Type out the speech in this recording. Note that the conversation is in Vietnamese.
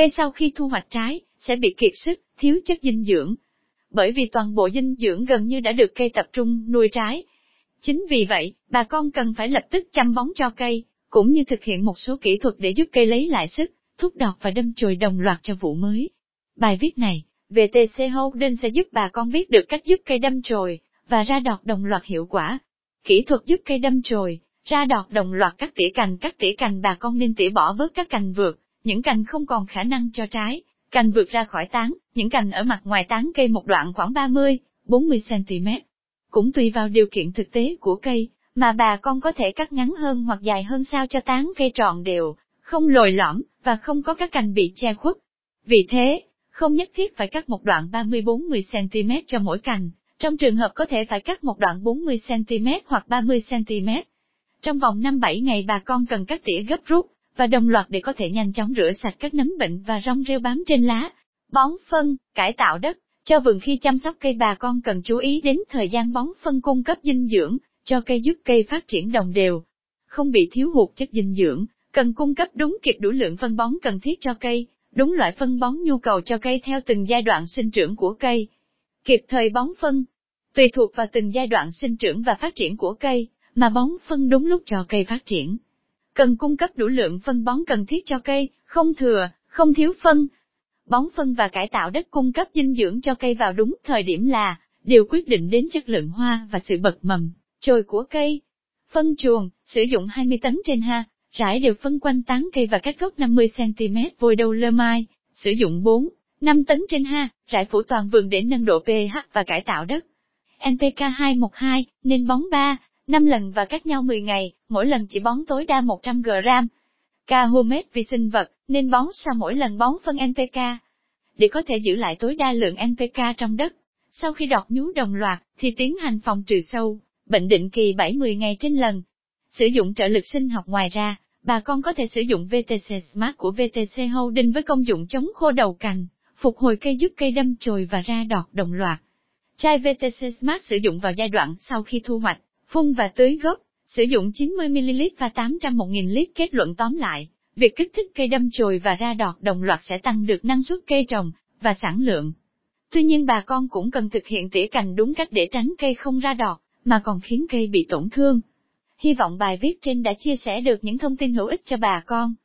cây sau khi thu hoạch trái, sẽ bị kiệt sức, thiếu chất dinh dưỡng. Bởi vì toàn bộ dinh dưỡng gần như đã được cây tập trung nuôi trái. Chính vì vậy, bà con cần phải lập tức chăm bón cho cây, cũng như thực hiện một số kỹ thuật để giúp cây lấy lại sức, thúc đọt và đâm chồi đồng loạt cho vụ mới. Bài viết này, VTC Holding sẽ giúp bà con biết được cách giúp cây đâm chồi, và ra đọt đồng loạt hiệu quả. Kỹ thuật giúp cây đâm chồi, ra đọt đồng loạt các tỉa cành các tỉa cành bà con nên tỉa bỏ bớt các cành vượt, những cành không còn khả năng cho trái, cành vượt ra khỏi tán, những cành ở mặt ngoài tán cây một đoạn khoảng 30, 40 cm. Cũng tùy vào điều kiện thực tế của cây, mà bà con có thể cắt ngắn hơn hoặc dài hơn sao cho tán cây tròn đều, không lồi lõm, và không có các cành bị che khuất. Vì thế, không nhất thiết phải cắt một đoạn 30-40 cm cho mỗi cành, trong trường hợp có thể phải cắt một đoạn 40 cm hoặc 30 cm. Trong vòng 5-7 ngày bà con cần cắt tỉa gấp rút, và đồng loạt để có thể nhanh chóng rửa sạch các nấm bệnh và rong rêu bám trên lá. Bón phân, cải tạo đất, cho vườn khi chăm sóc cây bà con cần chú ý đến thời gian bón phân cung cấp dinh dưỡng, cho cây giúp cây phát triển đồng đều. Không bị thiếu hụt chất dinh dưỡng, cần cung cấp đúng kịp đủ lượng phân bón cần thiết cho cây, đúng loại phân bón nhu cầu cho cây theo từng giai đoạn sinh trưởng của cây. Kịp thời bón phân, tùy thuộc vào từng giai đoạn sinh trưởng và phát triển của cây, mà bón phân đúng lúc cho cây phát triển. Cần cung cấp đủ lượng phân bón cần thiết cho cây, không thừa, không thiếu phân. Bón phân và cải tạo đất cung cấp dinh dưỡng cho cây vào đúng thời điểm là điều quyết định đến chất lượng hoa và sự bật mầm, trồi của cây. Phân chuồng, sử dụng 20 tấn trên ha, rải đều phân quanh tán cây và cách gốc 50cm vôi đầu lơ mai, sử dụng 4, 5 tấn trên ha, rải phủ toàn vườn để nâng độ pH và cải tạo đất. NPK 212, nên bón 3, 5 lần và cách nhau 10 ngày, mỗi lần chỉ bón tối đa 100 gram. Ca vi sinh vật, nên bón sau mỗi lần bón phân NPK. Để có thể giữ lại tối đa lượng NPK trong đất, sau khi đọt nhú đồng loạt, thì tiến hành phòng trừ sâu, bệnh định kỳ 70 ngày trên lần. Sử dụng trợ lực sinh học ngoài ra, bà con có thể sử dụng VTC Smart của VTC Holding với công dụng chống khô đầu cành, phục hồi cây giúp cây đâm chồi và ra đọt đồng loạt. Chai VTC Smart sử dụng vào giai đoạn sau khi thu hoạch, phun và tưới gốc, sử dụng 90ml và 800 1000 lít kết luận tóm lại, việc kích thích cây đâm chồi và ra đọt đồng loạt sẽ tăng được năng suất cây trồng và sản lượng. Tuy nhiên bà con cũng cần thực hiện tỉa cành đúng cách để tránh cây không ra đọt, mà còn khiến cây bị tổn thương. Hy vọng bài viết trên đã chia sẻ được những thông tin hữu ích cho bà con.